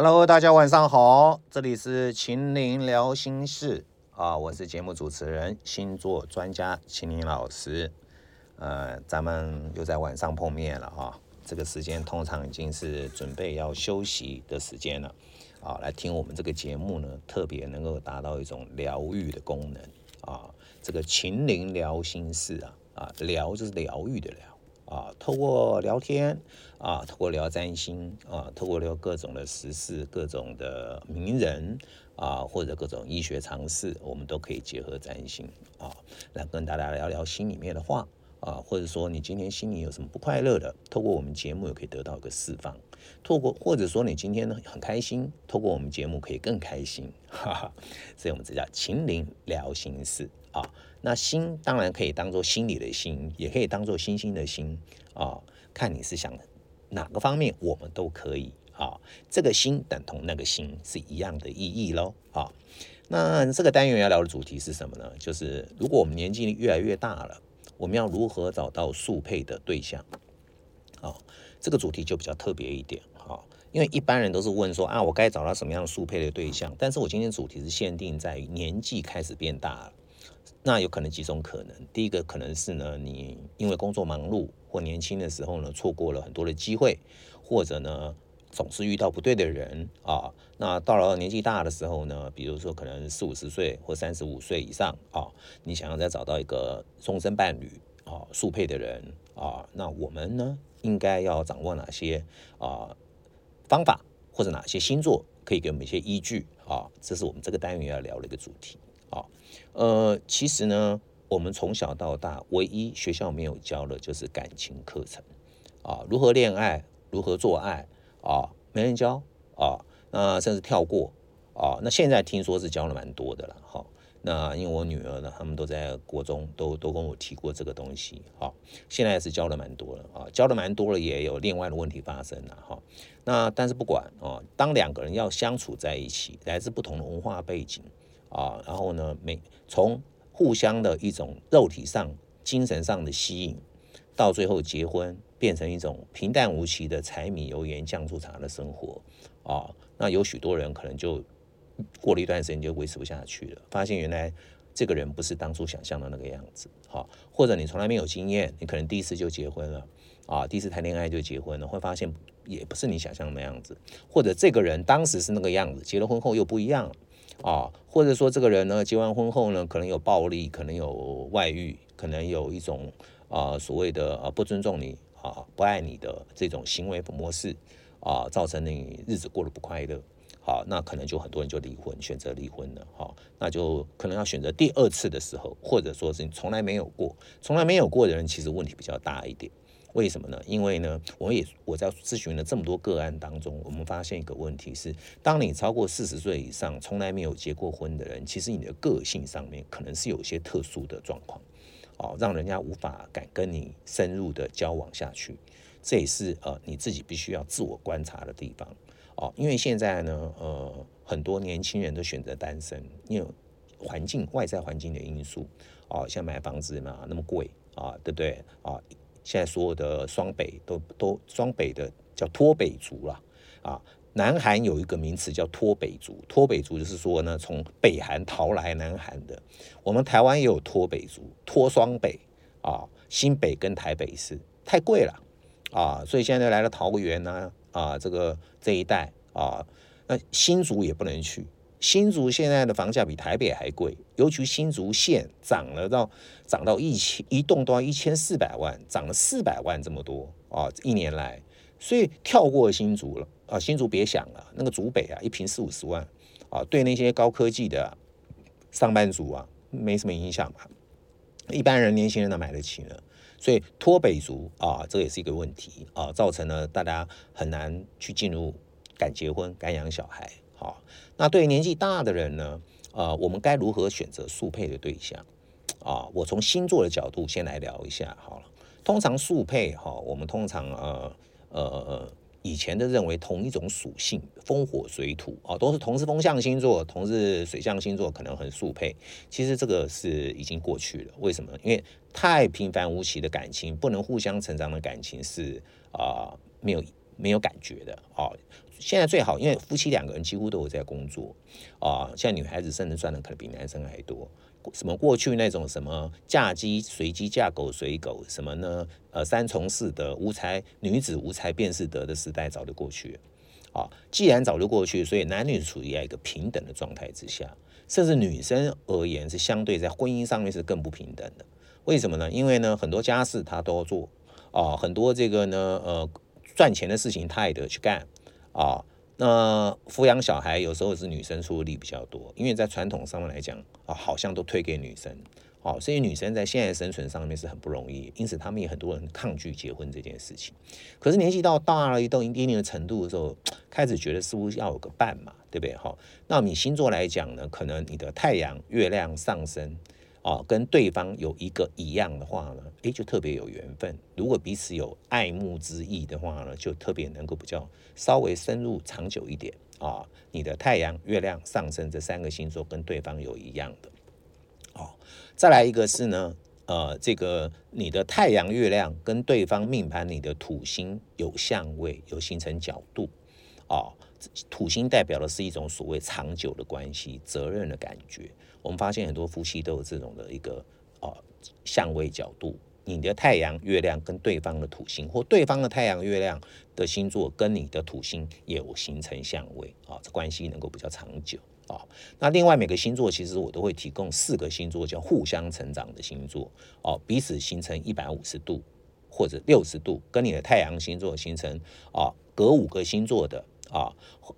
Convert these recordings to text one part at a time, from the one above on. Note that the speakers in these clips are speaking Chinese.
Hello，大家晚上好，这里是秦林聊心事啊，我是节目主持人星座专家秦林老师。呃，咱们又在晚上碰面了啊，这个时间通常已经是准备要休息的时间了啊，来听我们这个节目呢，特别能够达到一种疗愈的功能啊。这个秦林聊心事啊，啊，聊就是疗愈的疗。啊，透过聊天啊，透过聊占星啊，透过聊各种的时事、各种的名人啊，或者各种医学常识，我们都可以结合占星啊，来跟大家聊聊心里面的话啊，或者说你今天心里有什么不快乐的，透过我们节目也可以得到一个释放。透过或者说你今天呢很开心，透过我们节目可以更开心，哈哈。所以我们这叫秦岭聊心事啊。那心当然可以当做心里的心，也可以当做星星的星啊，看你是想哪个方面，我们都可以啊。这个心等同那个心是一样的意义喽啊。那这个单元要聊的主题是什么呢？就是如果我们年纪越来越大了，我们要如何找到速配的对象啊？这个主题就比较特别一点啊，因为一般人都是问说啊，我该找到什么样速配的对象？但是我今天主题是限定在年纪开始变大了。那有可能几种可能，第一个可能是呢，你因为工作忙碌或年轻的时候呢，错过了很多的机会，或者呢，总是遇到不对的人啊。那到了年纪大的时候呢，比如说可能四五十岁或三十五岁以上啊，你想要再找到一个终身伴侣啊，速配的人啊，那我们呢，应该要掌握哪些啊方法，或者哪些星座可以给我们一些依据啊？这是我们这个单元要聊的一个主题。啊，呃，其实呢，我们从小到大，唯一学校没有教的就是感情课程啊，如何恋爱，如何做爱啊，没人教啊，那甚至跳过啊。那现在听说是教了蛮多的了，哈。那因为我女儿呢，他们都在国中，都都跟我提过这个东西，哈。现在是教的蛮多了啊，教的蛮多了，也有另外的问题发生了，哈。那但是不管啊，当两个人要相处在一起，来自不同的文化背景。啊，然后呢，每从互相的一种肉体上、精神上的吸引，到最后结婚，变成一种平淡无奇的柴米油盐酱醋茶的生活啊。那有许多人可能就过了一段时间就维持不下去了，发现原来这个人不是当初想象的那个样子。好，或者你从来没有经验，你可能第一次就结婚了啊，第一次谈恋爱就结婚了，会发现也不是你想象的那样子，或者这个人当时是那个样子，结了婚后又不一样了。啊，或者说这个人呢，结完婚后呢，可能有暴力，可能有外遇，可能有一种啊所谓的啊不尊重你啊不爱你的这种行为模式啊，造成你日子过得不快乐。好，那可能就很多人就离婚，选择离婚了。好，那就可能要选择第二次的时候，或者说是你从来没有过，从来没有过的人，其实问题比较大一点。为什么呢？因为呢，我也我在咨询了这么多个案当中，我们发现一个问题是，当你超过四十岁以上，从来没有结过婚的人，其实你的个性上面可能是有一些特殊的状况，哦，让人家无法敢跟你深入的交往下去。这也是呃你自己必须要自我观察的地方哦。因为现在呢，呃，很多年轻人都选择单身，因为环境外在环境的因素，哦，像买房子嘛那么贵啊，对不对啊？现在所有的双北都都双北的叫脱北族了啊，南韩有一个名词叫脱北族，脱北族就是说呢，从北韩逃来南韩的。我们台湾也有脱北族，脱双北啊，新北跟台北市太贵了啊，所以现在来了桃园呢啊，这个这一带啊，那新竹也不能去。新竹现在的房价比台北还贵，尤其新竹县涨了到涨到一千一栋都要一千四百万，涨了四百万这么多啊！一年来，所以跳过新竹了啊！新竹别想了，那个竹北啊，一平四五十万啊，对那些高科技的上班族啊，没什么影响嘛。一般人年轻人都买得起了，所以脱北族啊，这也是一个问题啊，造成了大家很难去进入敢结婚、敢养小孩。好，那对于年纪大的人呢？呃，我们该如何选择速配的对象？啊，我从星座的角度先来聊一下好了。通常速配哈，我们通常呃呃以前的认为同一种属性，风火水土啊，都是同是风象星座，同是水象星座，可能很速配。其实这个是已经过去了。为什么？因为太平凡无奇的感情，不能互相成长的感情是啊，没有没有感觉的哦。现在最好，因为夫妻两个人几乎都有在工作啊。现在女孩子甚至赚的可能比男生还多。什么过去那种什么嫁鸡随鸡嫁狗随狗什么呢？呃，三从四德，无才女子无才便是德的时代早就过去了。啊，既然早就过去，所以男女处于在一个平等的状态之下，甚至女生而言是相对在婚姻上面是更不平等的。为什么呢？因为呢，很多家事她都要做啊，很多这个呢，呃，赚钱的事情她也得去干啊。那抚养小孩有时候是女生出力比较多，因为在传统上面来讲啊，好像都推给女生，哦，所以女生在现在生存上面是很不容易，因此他们也很多人抗拒结婚这件事情。可是年纪到大了一到一定的程度的时候，开始觉得似乎要有个伴嘛，对不对？哈，那你星座来讲呢，可能你的太阳、月亮上升。哦，跟对方有一个一样的话呢，诶，就特别有缘分。如果彼此有爱慕之意的话呢，就特别能够比较稍微深入长久一点啊。你的太阳、月亮上升这三个星座跟对方有一样的。哦，再来一个是呢，呃，这个你的太阳、月亮跟对方命盘里的土星有相位，有形成角度。哦，土星代表的是一种所谓长久的关系、责任的感觉。我们发现很多夫妻都有这种的一个啊相位角度，你的太阳、月亮跟对方的土星，或对方的太阳、月亮的星座跟你的土星也有形成相位啊，这关系能够比较长久啊。那另外每个星座其实我都会提供四个星座叫互相成长的星座哦，彼此形成一百五十度或者六十度，跟你的太阳星座形成啊隔五个星座的啊，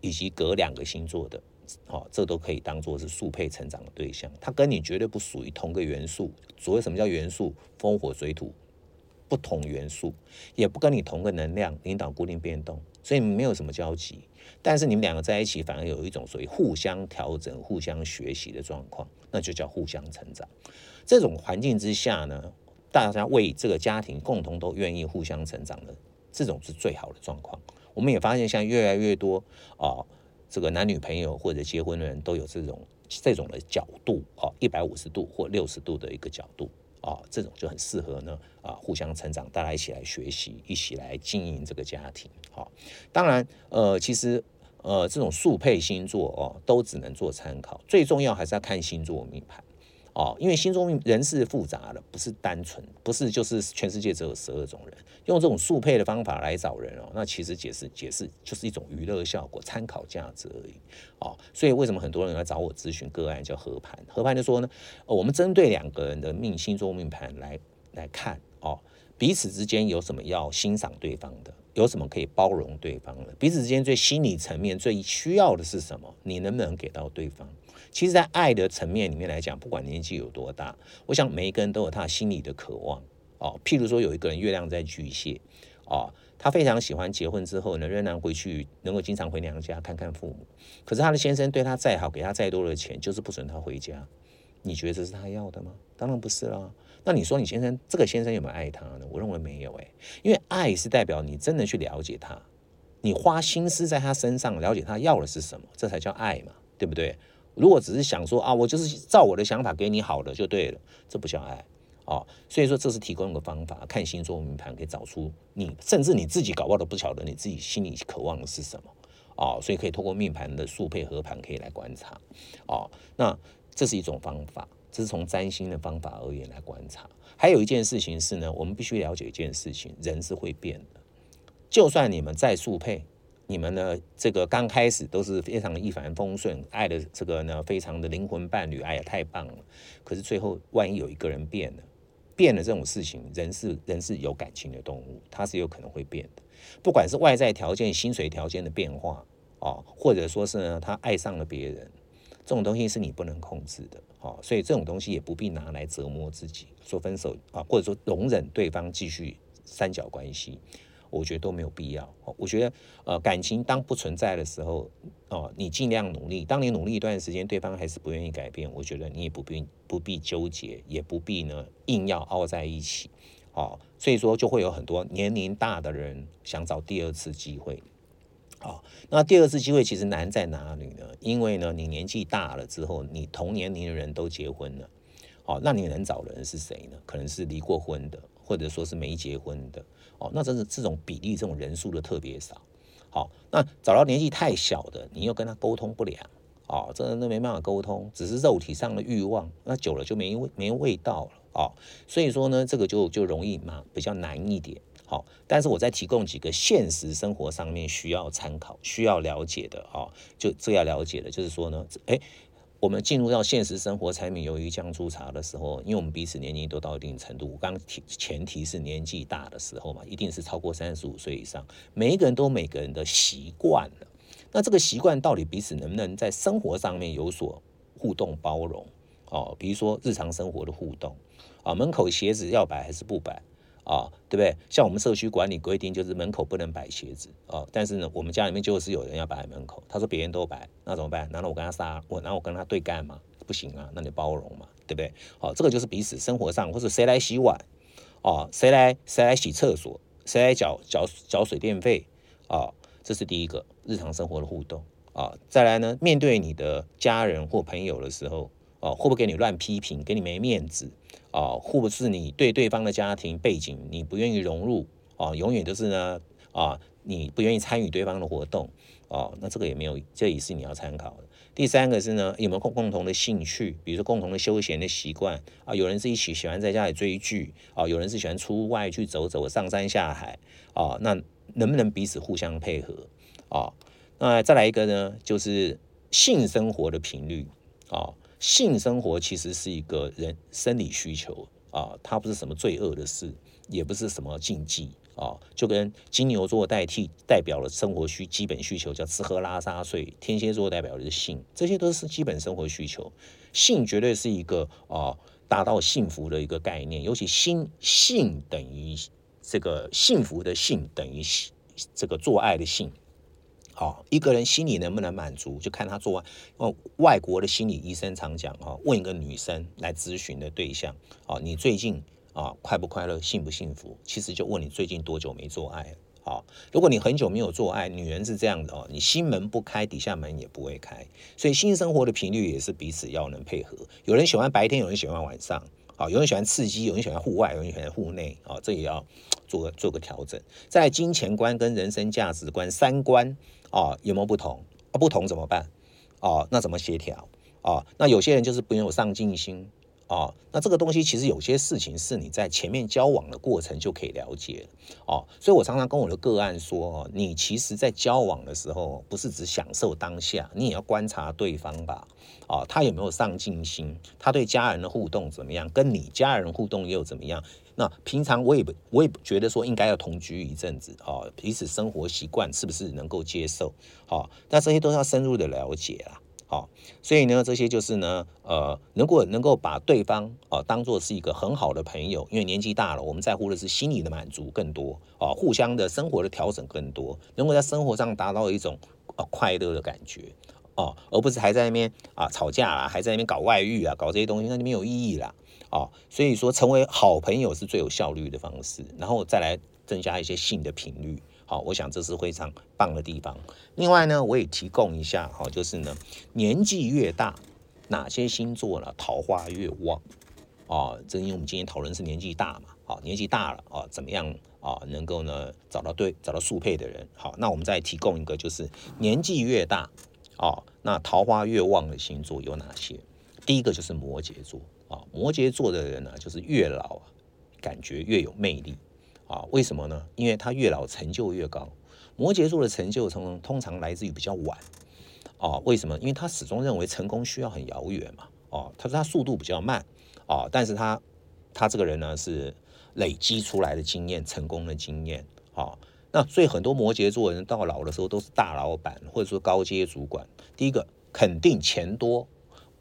以及隔两个星座的。哦，这都可以当做是速配成长的对象，它跟你绝对不属于同个元素。所谓什么叫元素？风火水土不同元素，也不跟你同个能量，领导固定变动，所以没有什么交集。但是你们两个在一起，反而有一种属于互相调整、互相学习的状况，那就叫互相成长。这种环境之下呢，大家为这个家庭共同都愿意互相成长的，这种是最好的状况。我们也发现，像越来越多啊。这个男女朋友或者结婚的人都有这种这种的角度哦，一百五十度或六十度的一个角度哦，这种就很适合呢啊，互相成长，大家一起来学习，一起来经营这个家庭。好，当然呃，其实呃，这种速配星座哦，都只能做参考，最重要还是要看星座命盘。哦，因为心中人是复杂的，不是单纯，不是就是全世界只有十二种人，用这种速配的方法来找人哦，那其实解释解释就是一种娱乐效果、参考价值而已。哦，所以为什么很多人来找我咨询个案叫合盘？合盘就说呢，我们针对两个人的命星座命盘来来看哦，彼此之间有什么要欣赏对方的，有什么可以包容对方的，彼此之间最心理层面最需要的是什么？你能不能给到对方？其实，在爱的层面里面来讲，不管年纪有多大，我想每一个人都有他心里的渴望哦。譬如说，有一个人月亮在巨蟹哦，他非常喜欢结婚之后呢，仍然回去能够经常回娘家看看父母。可是他的先生对他再好，给他再多的钱，就是不准他回家。你觉得这是他要的吗？当然不是啦。那你说你先生这个先生有没有爱他呢？我认为没有诶，因为爱是代表你真的去了解他，你花心思在他身上，了解他要的是什么，这才叫爱嘛，对不对？如果只是想说啊，我就是照我的想法给你好的就对了，这不叫爱哦。所以说这是提供一个方法，看星座命盘可以找出你，甚至你自己搞不好都不晓得你自己心里渴望的是什么哦。所以可以通过命盘的速配合盘可以来观察哦。那这是一种方法，是从占星的方法而言来观察。还有一件事情是呢，我们必须了解一件事情，人是会变的，就算你们再速配。你们呢？这个刚开始都是非常的一帆风顺，爱的这个呢，非常的灵魂伴侣，哎呀，太棒了。可是最后，万一有一个人变了，变了这种事情，人是人是有感情的动物，它是有可能会变的。不管是外在条件、薪水条件的变化，哦，或者说是呢，他爱上了别人，这种东西是你不能控制的，哦，所以这种东西也不必拿来折磨自己，说分手啊，或者说容忍对方继续三角关系。我觉得都没有必要。我觉得，呃，感情当不存在的时候，哦，你尽量努力。当你努力一段时间，对方还是不愿意改变，我觉得你也不必不必纠结，也不必呢硬要凹在一起。哦，所以说就会有很多年龄大的人想找第二次机会。哦，那第二次机会其实难在哪里呢？因为呢，你年纪大了之后，你同年龄的人都结婚了。哦，那你能找人是谁呢？可能是离过婚的，或者说是没结婚的。哦，那真是这种比例，这种人数的特别少。好，那找到年纪太小的，你又跟他沟通不良，哦，这那没办法沟通，只是肉体上的欲望，那久了就没味没味道了，哦，所以说呢，这个就就容易嘛，比较难一点，好，但是我再提供几个现实生活上面需要参考、需要了解的，哦，就这要了解的，就是说呢，哎。我们进入到现实生活柴米油盐酱醋茶的时候，因为我们彼此年龄都到一定程度，我刚提前提是年纪大的时候嘛，一定是超过三十五岁以上，每一个人都每个人的习惯了。那这个习惯到底彼此能不能在生活上面有所互动包容？哦，比如说日常生活的互动啊，门口鞋子要摆还是不摆？啊，对不对？像我们社区管理规定，就是门口不能摆鞋子啊。但是呢，我们家里面就是有人要摆在门口。他说别人都摆，那怎么办？难道我跟他杀我？难道我跟他对干吗？不行啊，那你包容嘛，对不对？好，这个就是彼此生活上，或者谁来洗碗啊？谁来谁来洗厕所？谁来缴缴缴水电费啊？这是第一个日常生活的互动啊。再来呢，面对你的家人或朋友的时候。哦，会不会给你乱批评，给你没面子？哦，或者是你对对方的家庭背景你不愿意融入？啊，永远都是呢？啊，你不愿意参与对方的活动？哦，那这个也没有，这也是你要参考的。第三个是呢，有没有共共同的兴趣？比如说共同的休闲的习惯啊？有人是一起喜欢在家里追剧啊？有人是喜欢出外去走走，上山下海啊？那能不能彼此互相配合？啊？那再来一个呢，就是性生活的频率啊？性生活其实是一个人生理需求啊，它不是什么罪恶的事，也不是什么禁忌啊。就跟金牛座代替代表了生活需基本需求，叫吃喝拉撒睡；天蝎座代表的是性，这些都是基本生活需求。性绝对是一个啊达到幸福的一个概念，尤其性性等于这个幸福的性等于这个做爱的性。好，一个人心理能不能满足，就看他做。哦，外国的心理医生常讲，哈，问一个女生来咨询的对象，哦，你最近啊快不快乐，幸不幸福？其实就问你最近多久没做爱。好，如果你很久没有做爱，女人是这样的哦，你心门不开，底下门也不会开。所以性生活的频率也是彼此要能配合。有人喜欢白天，有人喜欢晚上。好，有人喜欢刺激，有人喜欢户外，有人喜欢户内。啊，这也要做个做个调整。在金钱观跟人生价值观、三观啊，有没有不同？啊，不同怎么办？啊，那怎么协调？啊，那有些人就是没有上进心。啊，那这个东西其实有些事情是你在前面交往的过程就可以了解哦，所以我常常跟我的个案说，你其实在交往的时候，不是只享受当下，你也要观察对方吧。啊，他有没有上进心？他对家人的互动怎么样？跟你家人互动又怎么样？那平常我也不，我也觉得说应该要同居一阵子啊，彼此生活习惯是不是能够接受？好，那这些都要深入的了解啦。好，所以呢，这些就是呢，呃，如果能够把对方啊当做是一个很好的朋友，因为年纪大了，我们在乎的是心理的满足更多啊，互相的生活的调整更多，能够在生活上达到一种啊快乐的感觉啊，而不是还在那边啊吵架啊，还在那边搞外遇啊，搞这些东西，那就没有意义啦啊。所以说，成为好朋友是最有效率的方式，然后再来增加一些性的频率。好，我想这是非常棒的地方。另外呢，我也提供一下，好，就是呢，年纪越大，哪些星座呢桃花越旺？啊，正因为我们今天讨论是年纪大嘛，好，年纪大了啊，怎么样啊，能够呢找到对找到速配的人？好，那我们再提供一个，就是年纪越大，啊，那桃花越旺的星座有哪些？第一个就是摩羯座啊，摩羯座的人呢，就是越老啊，感觉越有魅力。啊，为什么呢？因为他越老成就越高。摩羯座的成就通通常来自于比较晚。啊，为什么？因为他始终认为成功需要很遥远嘛。哦，他说他速度比较慢。啊，但是他他这个人呢是累积出来的经验，成功的经验。啊，那所以很多摩羯座人到老的时候都是大老板或者说高阶主管。第一个肯定钱多，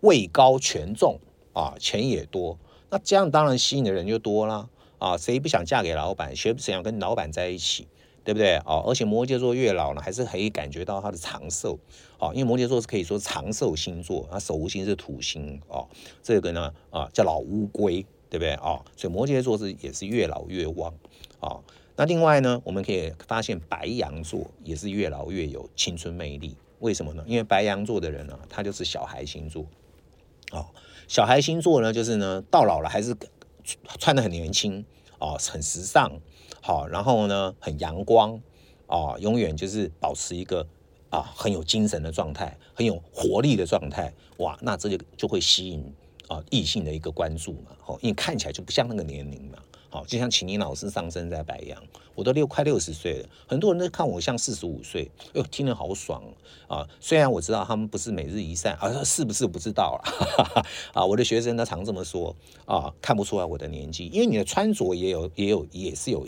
位高权重啊，钱也多。那这样当然吸引的人就多啦。啊，谁不想嫁给老板？谁不想跟老板在一起？对不对？哦，而且摩羯座越老呢，还是可以感觉到他的长寿。哦，因为摩羯座是可以说长寿星座，它守护星是土星。哦，这个呢，啊，叫老乌龟，对不对？哦，所以摩羯座是也是越老越旺。哦，那另外呢，我们可以发现白羊座也是越老越有青春魅力。为什么呢？因为白羊座的人呢，他就是小孩星座。哦，小孩星座呢，就是呢，到老了还是。穿的很年轻哦，很时尚，好，然后呢，很阳光哦，永远就是保持一个啊很有精神的状态，很有活力的状态，哇，那这就就会吸引啊异性的一个关注嘛，哦，因为看起来就不像那个年龄嘛。好，就像秦宁老师上身在白羊，我都六快六十岁了，很多人都看我像四十五岁，哎呦，听得好爽啊！虽然我知道他们不是每日一善，啊，是不是不知道了？啊，我的学生呢常这么说啊，看不出来我的年纪，因为你的穿着也有也有也是有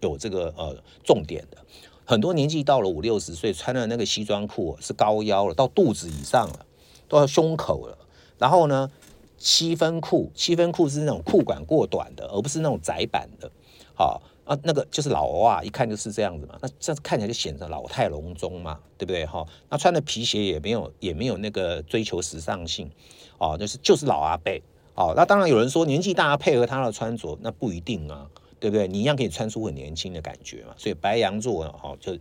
有这个呃重点的，很多年纪到了五六十岁，穿的那个西装裤是高腰了，到肚子以上了，到胸口了，然后呢？七分裤，七分裤是那种裤管过短的，而不是那种窄版的。好啊，那个就是老欧啊，一看就是这样子嘛。那这样看起来就显得老态龙钟嘛，对不对？哈，那穿的皮鞋也没有，也没有那个追求时尚性。哦，就是就是老阿贝。哦，那当然有人说年纪大配合他的穿着，那不一定啊，对不对？你一样可以穿出很年轻的感觉嘛。所以白羊座哦，就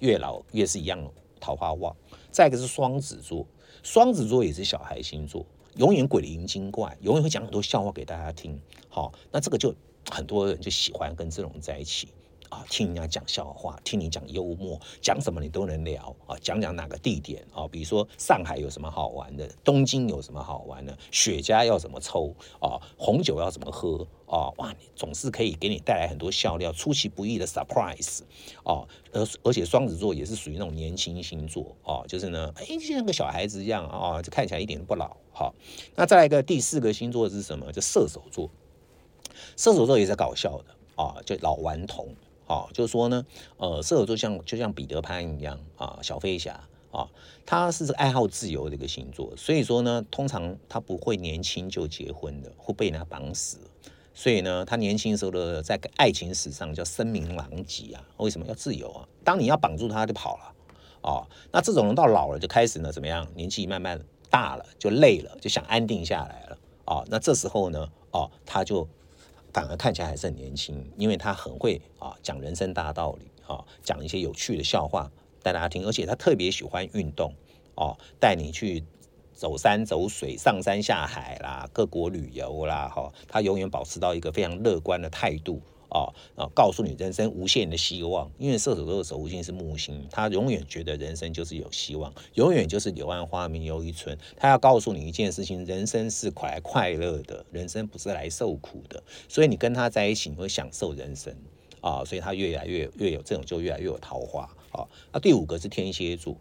越老越是一样桃花旺。再一个是双子座，双子座也是小孩星座。永远鬼灵精怪，永远会讲很多笑话给大家听。好，那这个就很多人就喜欢跟这种人在一起啊，听人家讲笑话，听你讲幽默，讲什么你都能聊啊。讲讲哪个地点啊，比如说上海有什么好玩的，东京有什么好玩的，雪茄要怎么抽啊，红酒要怎么喝啊，哇，总是可以给你带来很多笑料，出其不意的 surprise 啊。而而且双子座也是属于那种年轻星座啊，就是呢，哎，就像个小孩子一样啊，就看起来一点都不老。好，那再来一个第四个星座是什么？就射手座。射手座也是搞笑的啊，就老顽童啊，就是说呢，呃，射手座像就像彼得潘一样啊，小飞侠啊，他是爱好自由的一个星座，所以说呢，通常他不会年轻就结婚的，会被人家绑死。所以呢，他年轻时候的在爱情史上叫声名狼藉啊。为什么要自由啊？当你要绑住他，就跑了啊。那这种人到老了就开始呢，怎么样？年纪慢慢。大了就累了，就想安定下来了啊。那这时候呢，哦，他就反而看起来还是很年轻，因为他很会啊讲人生大道理啊，讲一些有趣的笑话带大家听，而且他特别喜欢运动哦，带你去走山走水、上山下海啦，各国旅游啦，哈，他永远保持到一个非常乐观的态度。啊啊！告诉你人生无限的希望，因为射手座的守护星是木星，他永远觉得人生就是有希望，永远就是柳暗花明又一村。他要告诉你一件事情：人生是快快乐的，人生不是来受苦的。所以你跟他在一起，你会享受人生啊！所以他越来越越有这种，就越来越有桃花啊！那第五个是天蝎座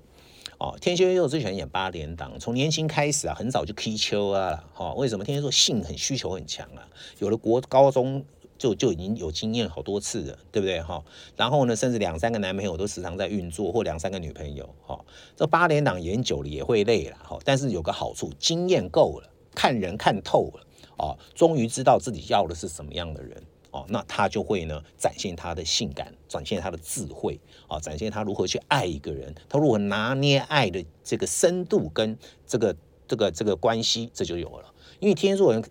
啊，天蝎座最喜欢演八连档，从年轻开始啊，很早就踢球啊，哈！为什么天蝎座性很需求很强啊？有了国高中。就就已经有经验好多次了，对不对哈？然后呢，甚至两三个男朋友都时常在运作，或两三个女朋友哈。这八连档演久了也会累了哈，但是有个好处，经验够了，看人看透了哦，终于知道自己要的是什么样的人哦，那他就会呢展现他的性感，展现他的智慧啊，展现他如何去爱一个人，他如何拿捏爱的这个深度跟这个这个这个关系，这就有了。因为天蝎座人。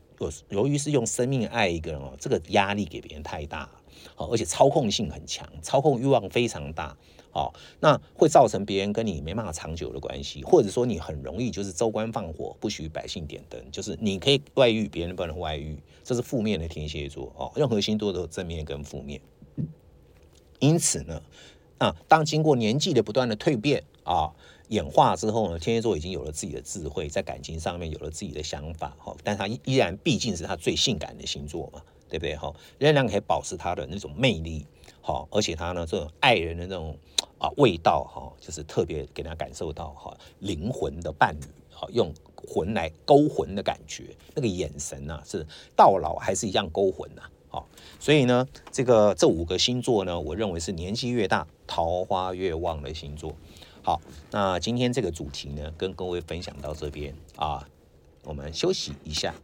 由于是用生命爱一个人哦，这个压力给别人太大，好，而且操控性很强，操控欲望非常大，哦，那会造成别人跟你没办法长久的关系，或者说你很容易就是州官放火，不许百姓点灯，就是你可以外遇，别人不能外遇，这是负面的天蝎座哦。任何星座都有正面跟负面，因此呢，啊，当经过年纪的不断的蜕变啊。演化之后呢，天蝎座已经有了自己的智慧，在感情上面有了自己的想法，哈，但他依然毕竟是他最性感的星座嘛，对不对？哈，仍然可以保持他的那种魅力，哈，而且他呢，这种爱人的那种啊味道，哈，就是特别给他感受到哈灵魂的伴侣，哈，用魂来勾魂的感觉，那个眼神呐，是到老还是一样勾魂呐，好，所以呢，这个这五个星座呢，我认为是年纪越大桃花越旺的星座。好，那今天这个主题呢，跟各位分享到这边啊，我们休息一下。